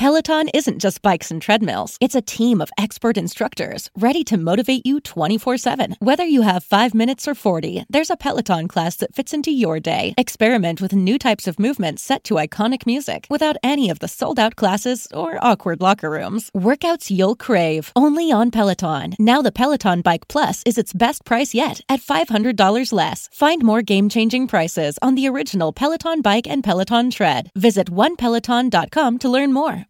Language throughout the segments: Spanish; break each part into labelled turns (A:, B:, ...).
A: Peloton isn't just bikes and treadmills, it's a team of expert instructors ready to motivate you 24 7. Whether you have five minutes or 40, there's a Peloton class that fits into your day. Experiment with new types of movements set to iconic music without any of the sold out classes or awkward locker rooms. Workouts you'll crave, only on Peloton. Now the Peloton Bike Plus is its best price yet at $500 less. Find more game changing prices on the original Peloton Bike and Peloton Tread. Visit onepeloton.com to learn more.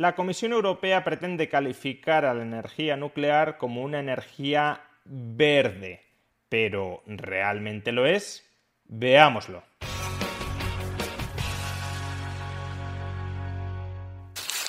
B: La Comisión Europea pretende calificar a la energía nuclear como una energía verde, pero ¿realmente lo es? Veámoslo.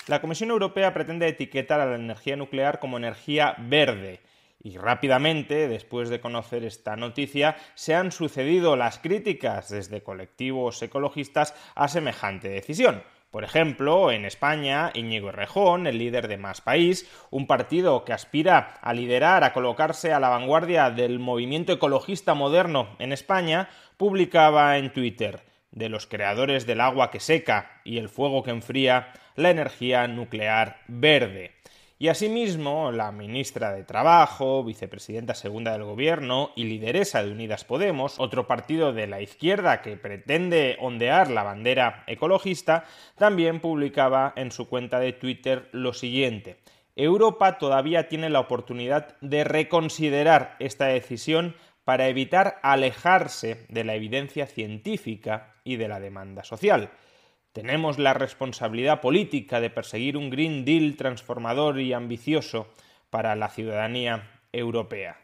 B: La Comisión Europea pretende etiquetar a la energía nuclear como energía verde. Y rápidamente, después de conocer esta noticia, se han sucedido las críticas desde colectivos ecologistas a semejante decisión. Por ejemplo, en España, Íñigo Errejón, el líder de Más País, un partido que aspira a liderar, a colocarse a la vanguardia del movimiento ecologista moderno en España, publicaba en Twitter de los creadores del agua que seca y el fuego que enfría, la energía nuclear verde. Y asimismo, la ministra de Trabajo, vicepresidenta segunda del Gobierno y lideresa de Unidas Podemos, otro partido de la izquierda que pretende ondear la bandera ecologista, también publicaba en su cuenta de Twitter lo siguiente. Europa todavía tiene la oportunidad de reconsiderar esta decisión para evitar alejarse de la evidencia científica y de la demanda social. Tenemos la responsabilidad política de perseguir un Green Deal transformador y ambicioso para la ciudadanía europea.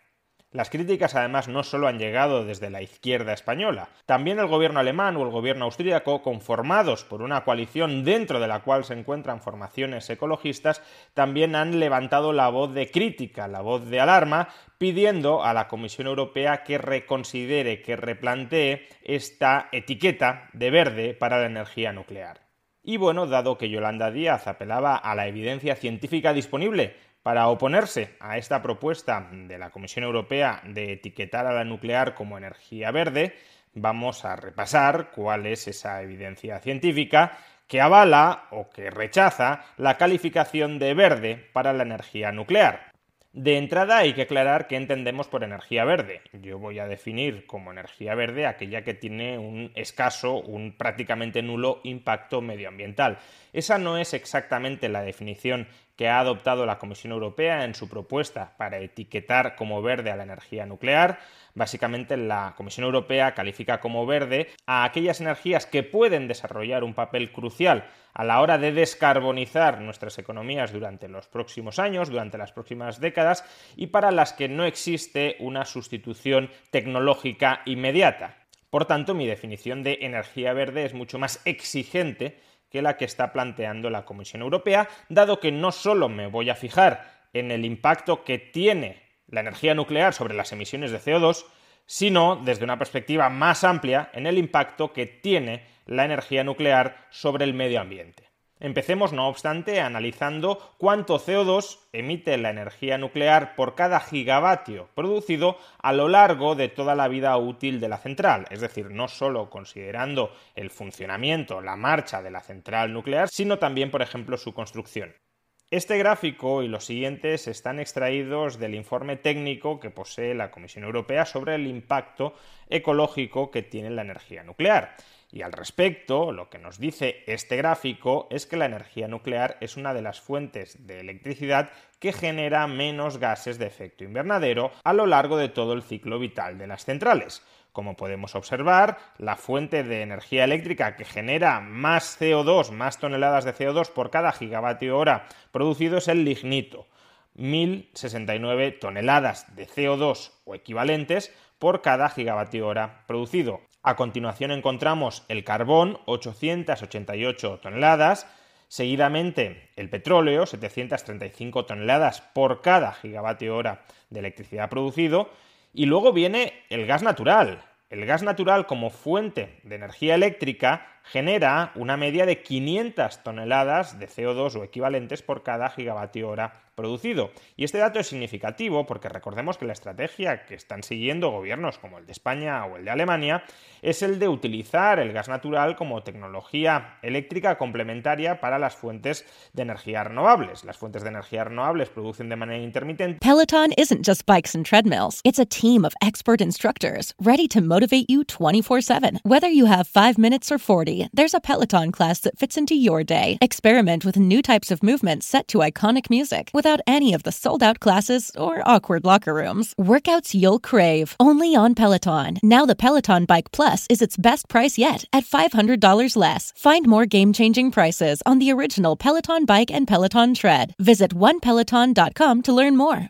B: Las críticas además no solo han llegado desde la izquierda española, también el gobierno alemán o el gobierno austríaco, conformados por una coalición dentro de la cual se encuentran formaciones ecologistas, también han levantado la voz de crítica, la voz de alarma, pidiendo a la Comisión Europea que reconsidere, que replantee esta etiqueta de verde para la energía nuclear. Y bueno, dado que Yolanda Díaz apelaba a la evidencia científica disponible para oponerse a esta propuesta de la Comisión Europea de etiquetar a la nuclear como energía verde, vamos a repasar cuál es esa evidencia científica que avala o que rechaza la calificación de verde para la energía nuclear. De entrada hay que aclarar qué entendemos por energía verde. Yo voy a definir como energía verde aquella que tiene un escaso, un prácticamente nulo impacto medioambiental. Esa no es exactamente la definición que ha adoptado la Comisión Europea en su propuesta para etiquetar como verde a la energía nuclear. Básicamente la Comisión Europea califica como verde a aquellas energías que pueden desarrollar un papel crucial a la hora de descarbonizar nuestras economías durante los próximos años, durante las próximas décadas, y para las que no existe una sustitución tecnológica inmediata. Por tanto, mi definición de energía verde es mucho más exigente que la que está planteando la Comisión Europea, dado que no solo me voy a fijar en el impacto que tiene la energía nuclear sobre las emisiones de CO2, sino desde una perspectiva más amplia en el impacto que tiene la energía nuclear sobre el medio ambiente. Empecemos, no obstante, analizando cuánto CO2 emite la energía nuclear por cada gigavatio producido a lo largo de toda la vida útil de la central, es decir, no solo considerando el funcionamiento, la marcha de la central nuclear, sino también, por ejemplo, su construcción. Este gráfico y los siguientes están extraídos del informe técnico que posee la Comisión Europea sobre el impacto ecológico que tiene la energía nuclear. Y al respecto, lo que nos dice este gráfico es que la energía nuclear es una de las fuentes de electricidad que genera menos gases de efecto invernadero a lo largo de todo el ciclo vital de las centrales. Como podemos observar, la fuente de energía eléctrica que genera más CO2, más toneladas de CO2 por cada gigavatio hora producido es el lignito. 1.069 toneladas de CO2 o equivalentes por cada gigavatio hora producido. A continuación encontramos el carbón, 888 toneladas, seguidamente el petróleo, 735 toneladas por cada gigavatio hora de electricidad producido, y luego viene el gas natural. El gas natural como fuente de energía eléctrica genera una media de 500 toneladas de CO2 o equivalentes por cada gigavatio hora producido. Y este dato es significativo porque recordemos que la estrategia que están siguiendo gobiernos como el de España o el de Alemania es el de utilizar el gas natural como tecnología eléctrica complementaria para las fuentes de energía renovables. Las fuentes de energía renovables producen de manera intermitente.
A: Peloton isn't just bikes and treadmills. It's a team of expert instructors ready to motivate you 24/7. Whether you have 5 minutes or 40, there's a Peloton class that fits into your day. Experiment with new types of movements set to iconic music without any of the sold out classes or awkward locker rooms. Workouts you'll crave, only on Peloton. Now the Peloton Bike Plus is its best price yet at $500 less. Find more game changing prices on the original Peloton Bike and Peloton Tread. Visit onepeloton.com to learn more.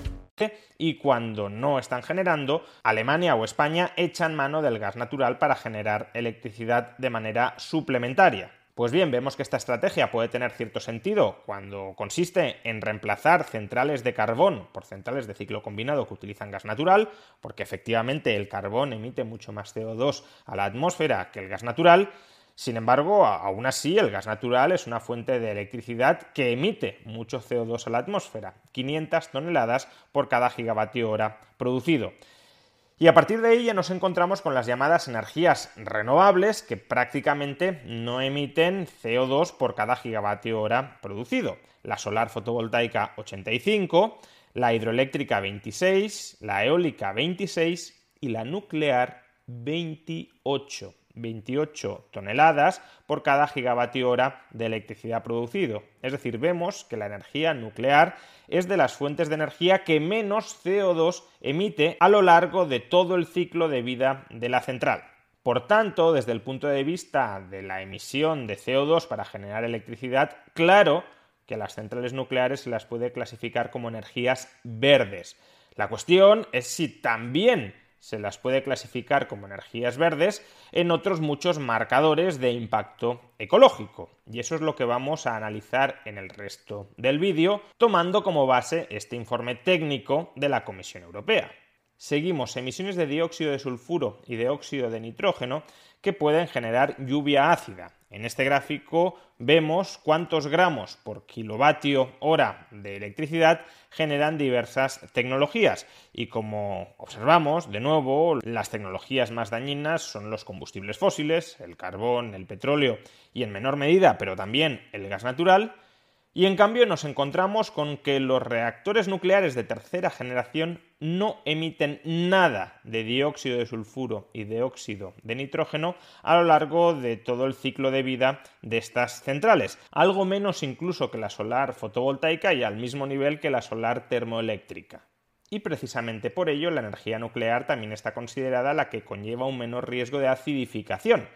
B: Y cuando no están generando, Alemania o España echan mano del gas natural para generar electricidad de manera suplementaria. Pues bien, vemos que esta estrategia puede tener cierto sentido cuando consiste en reemplazar centrales de carbón por centrales de ciclo combinado que utilizan gas natural, porque efectivamente el carbón emite mucho más CO2 a la atmósfera que el gas natural, sin embargo, aún así, el gas natural es una fuente de electricidad que emite mucho CO2 a la atmósfera, 500 toneladas por cada gigavatio hora producido. Y a partir de ahí ya nos encontramos con las llamadas energías renovables que prácticamente no emiten CO2 por cada gigavatio hora producido. La solar fotovoltaica 85, la hidroeléctrica 26, la eólica 26 y la nuclear 28. 28 toneladas por cada gigavatio hora de electricidad producido. Es decir, vemos que la energía nuclear es de las fuentes de energía que menos CO2 emite a lo largo de todo el ciclo de vida de la central. Por tanto, desde el punto de vista de la emisión de CO2 para generar electricidad, claro que las centrales nucleares se las puede clasificar como energías verdes. La cuestión es si también se las puede clasificar como energías verdes, en otros muchos marcadores de impacto ecológico. Y eso es lo que vamos a analizar en el resto del vídeo, tomando como base este informe técnico de la Comisión Europea. Seguimos emisiones de dióxido de sulfuro y de óxido de nitrógeno que pueden generar lluvia ácida, en este gráfico vemos cuántos gramos por kilovatio hora de electricidad generan diversas tecnologías. Y como observamos, de nuevo, las tecnologías más dañinas son los combustibles fósiles, el carbón, el petróleo y en menor medida, pero también el gas natural, y en cambio nos encontramos con que los reactores nucleares de tercera generación no emiten nada de dióxido de sulfuro y de óxido de nitrógeno a lo largo de todo el ciclo de vida de estas centrales, algo menos incluso que la solar fotovoltaica y al mismo nivel que la solar termoeléctrica. Y precisamente por ello la energía nuclear también está considerada la que conlleva un menor riesgo de acidificación,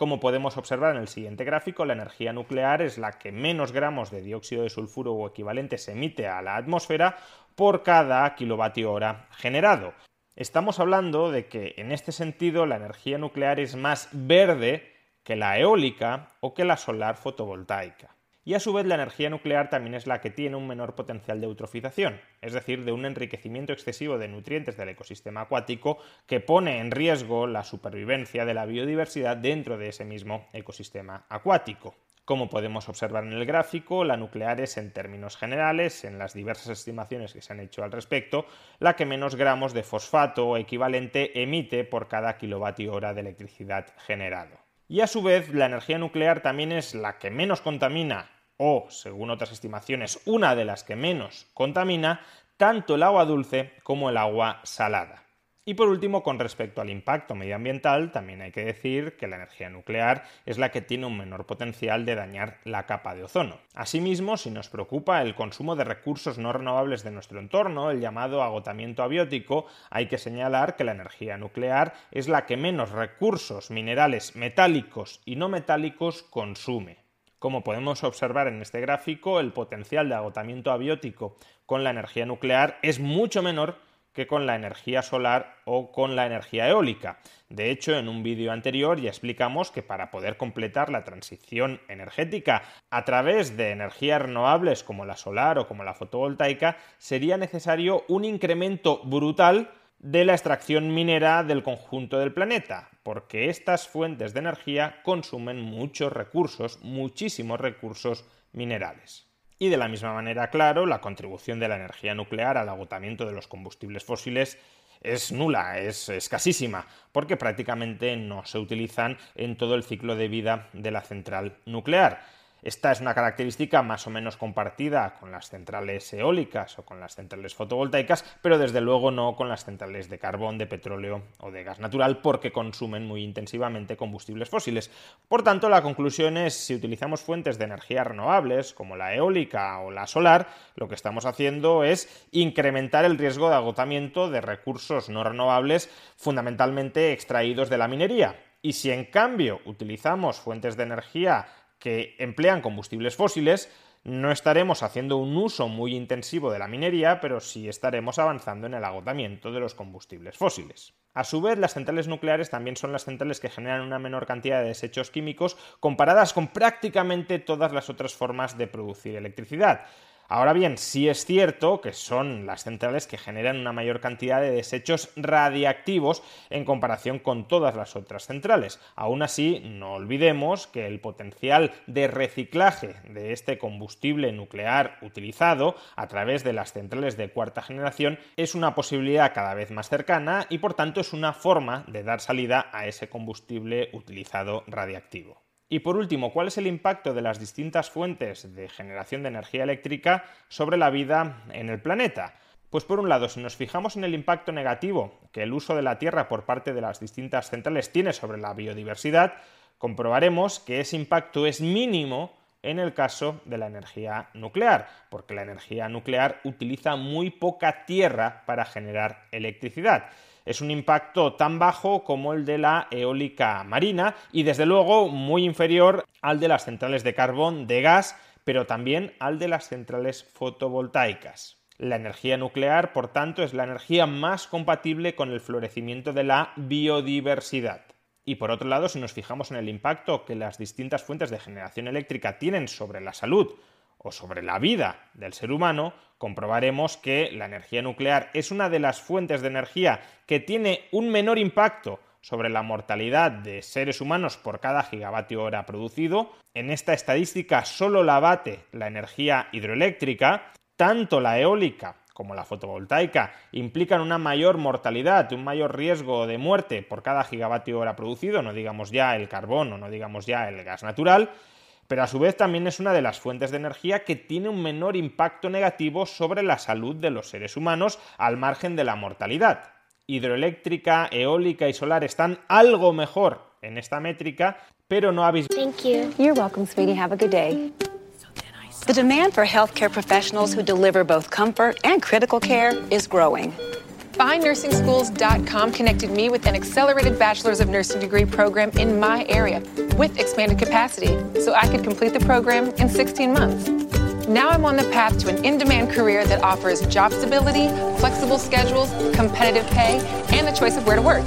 B: como podemos observar en el siguiente gráfico, la energía nuclear es la que menos gramos de dióxido de sulfuro o equivalente se emite a la atmósfera por cada kilovatio hora generado. Estamos hablando de que en este sentido la energía nuclear es más verde que la eólica o que la solar fotovoltaica y a su vez la energía nuclear también es la que tiene un menor potencial de eutrofización, es decir, de un enriquecimiento excesivo de nutrientes del ecosistema acuático que pone en riesgo la supervivencia de la biodiversidad dentro de ese mismo ecosistema acuático. Como podemos observar en el gráfico, la nuclear es en términos generales, en las diversas estimaciones que se han hecho al respecto, la que menos gramos de fosfato equivalente emite por cada kilovatio hora de electricidad generado. Y a su vez, la energía nuclear también es la que menos contamina, o, según otras estimaciones, una de las que menos contamina, tanto el agua dulce como el agua salada. Y por último, con respecto al impacto medioambiental, también hay que decir que la energía nuclear es la que tiene un menor potencial de dañar la capa de ozono. Asimismo, si nos preocupa el consumo de recursos no renovables de nuestro entorno, el llamado agotamiento abiótico, hay que señalar que la energía nuclear es la que menos recursos minerales metálicos y no metálicos consume. Como podemos observar en este gráfico, el potencial de agotamiento abiótico con la energía nuclear es mucho menor que con la energía solar o con la energía eólica. De hecho, en un vídeo anterior ya explicamos que para poder completar la transición energética a través de energías renovables como la solar o como la fotovoltaica, sería necesario un incremento brutal de la extracción minera del conjunto del planeta, porque estas fuentes de energía consumen muchos recursos, muchísimos recursos minerales. Y de la misma manera, claro, la contribución de la energía nuclear al agotamiento de los combustibles fósiles es nula, es escasísima, porque prácticamente no se utilizan en todo el ciclo de vida de la central nuclear. Esta es una característica más o menos compartida con las centrales eólicas o con las centrales fotovoltaicas, pero desde luego no con las centrales de carbón, de petróleo o de gas natural, porque consumen muy intensivamente combustibles fósiles. Por tanto, la conclusión es si utilizamos fuentes de energía renovables, como la eólica o la solar, lo que estamos haciendo es incrementar el riesgo de agotamiento de recursos no renovables, fundamentalmente extraídos de la minería. Y si en cambio utilizamos fuentes de energía que emplean combustibles fósiles, no estaremos haciendo un uso muy intensivo de la minería, pero sí estaremos avanzando en el agotamiento de los combustibles fósiles. A su vez, las centrales nucleares también son las centrales que generan una menor cantidad de desechos químicos comparadas con prácticamente todas las otras formas de producir electricidad. Ahora bien, sí es cierto que son las centrales que generan una mayor cantidad de desechos radiactivos en comparación con todas las otras centrales. Aún así, no olvidemos que el potencial de reciclaje de este combustible nuclear utilizado a través de las centrales de cuarta generación es una posibilidad cada vez más cercana y por tanto es una forma de dar salida a ese combustible utilizado radiactivo. Y por último, ¿cuál es el impacto de las distintas fuentes de generación de energía eléctrica sobre la vida en el planeta? Pues por un lado, si nos fijamos en el impacto negativo que el uso de la Tierra por parte de las distintas centrales tiene sobre la biodiversidad, comprobaremos que ese impacto es mínimo en el caso de la energía nuclear, porque la energía nuclear utiliza muy poca tierra para generar electricidad es un impacto tan bajo como el de la eólica marina y desde luego muy inferior al de las centrales de carbón, de gas, pero también al de las centrales fotovoltaicas. La energía nuclear, por tanto, es la energía más compatible con el florecimiento de la biodiversidad. Y por otro lado, si nos fijamos en el impacto que las distintas fuentes de generación eléctrica tienen sobre la salud o sobre la vida del ser humano, comprobaremos que la energía nuclear es una de las fuentes de energía que tiene un menor impacto sobre la mortalidad de seres humanos por cada gigavatio hora producido. En esta estadística solo la bate la energía hidroeléctrica, tanto la eólica como la fotovoltaica implican una mayor mortalidad, un mayor riesgo de muerte por cada gigavatio hora producido, no digamos ya el carbón o no digamos ya el gas natural, pero a su vez también es una de las fuentes de energía que tiene un menor impacto negativo sobre la salud de los seres humanos al margen de la mortalidad hidroeléctrica, eólica y solar están algo mejor en esta métrica, pero no habéis...
C: Thank you. You're welcome, sweetie. Have a good day.
D: The demand for healthcare professionals who deliver both comfort and critical care is growing.
E: FindNursingSchools.com connected me with an accelerated Bachelor's of Nursing degree program in my area with expanded capacity, so I could complete the program in 16 months. Now I'm on the path to an in demand career that offers job stability, flexible schedules, competitive pay, and a choice of where to work.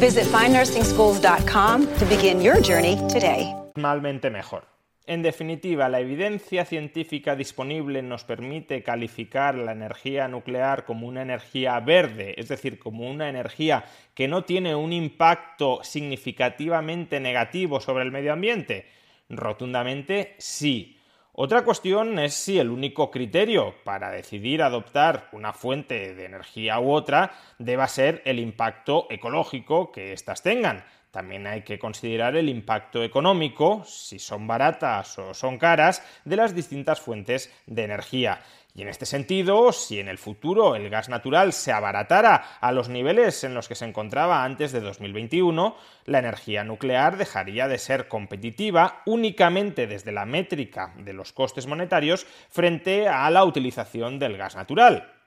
D: Visit findnursingschools.com to begin your journey today.
B: Normalmente mejor. En definitiva, la evidencia científica disponible nos permite calificar la energía nuclear como una energía verde, es decir, como una energía que no tiene un impacto significativamente negativo sobre el medio ambiente. Rotundamente sí. Otra cuestión es si el único criterio para decidir adoptar una fuente de energía u otra deba ser el impacto ecológico que éstas tengan. También hay que considerar el impacto económico, si son baratas o son caras, de las distintas fuentes de energía. Y en este sentido, si en el futuro el gas natural se abaratara a los niveles en los que se encontraba antes de 2021, la energía nuclear dejaría de ser competitiva únicamente desde la métrica de los costes monetarios frente a la utilización del gas natural.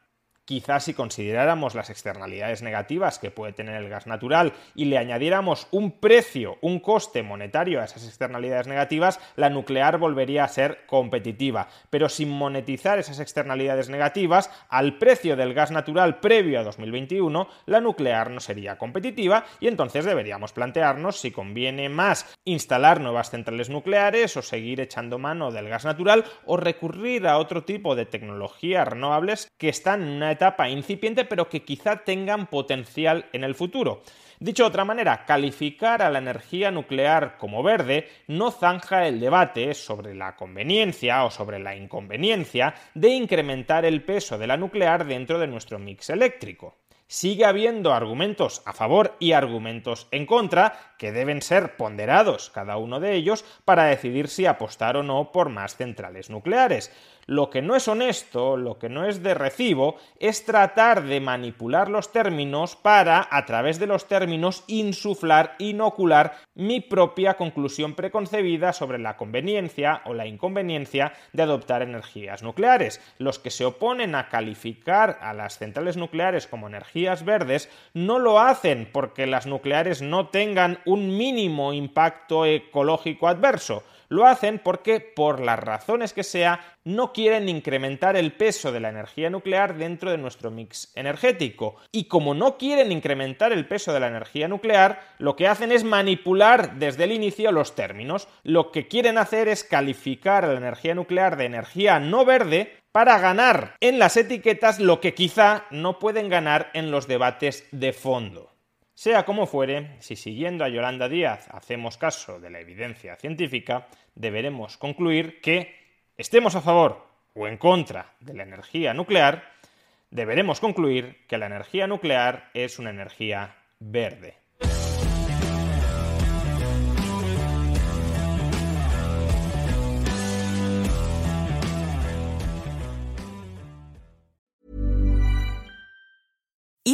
B: Quizás si consideráramos las externalidades negativas que puede tener el gas natural y le añadiéramos un precio, un coste monetario a esas externalidades negativas, la nuclear volvería a ser competitiva. Pero sin monetizar esas externalidades negativas, al precio del gas natural previo a 2021, la nuclear no sería competitiva y entonces deberíamos plantearnos si conviene más instalar nuevas centrales nucleares o seguir echando mano del gas natural o recurrir a otro tipo de tecnologías renovables que están en una etapa incipiente pero que quizá tengan potencial en el futuro. Dicho de otra manera, calificar a la energía nuclear como verde no zanja el debate sobre la conveniencia o sobre la inconveniencia de incrementar el peso de la nuclear dentro de nuestro mix eléctrico sigue habiendo argumentos a favor y argumentos en contra que deben ser ponderados cada uno de ellos para decidir si apostar o no por más centrales nucleares. Lo que no es honesto, lo que no es de recibo, es tratar de manipular los términos para, a través de los términos, insuflar, inocular mi propia conclusión preconcebida sobre la conveniencia o la inconveniencia de adoptar energías nucleares. Los que se oponen a calificar a las centrales nucleares como energías verdes no lo hacen porque las nucleares no tengan un mínimo impacto ecológico adverso lo hacen porque, por las razones que sea, no quieren incrementar el peso de la energía nuclear dentro de nuestro mix energético. Y como no quieren incrementar el peso de la energía nuclear, lo que hacen es manipular desde el inicio los términos. Lo que quieren hacer es calificar a la energía nuclear de energía no verde para ganar en las etiquetas lo que quizá no pueden ganar en los debates de fondo. Sea como fuere, si siguiendo a Yolanda Díaz hacemos caso de la evidencia científica, deberemos concluir que, estemos a favor o en contra de la energía nuclear, deberemos concluir que la energía nuclear es una energía verde.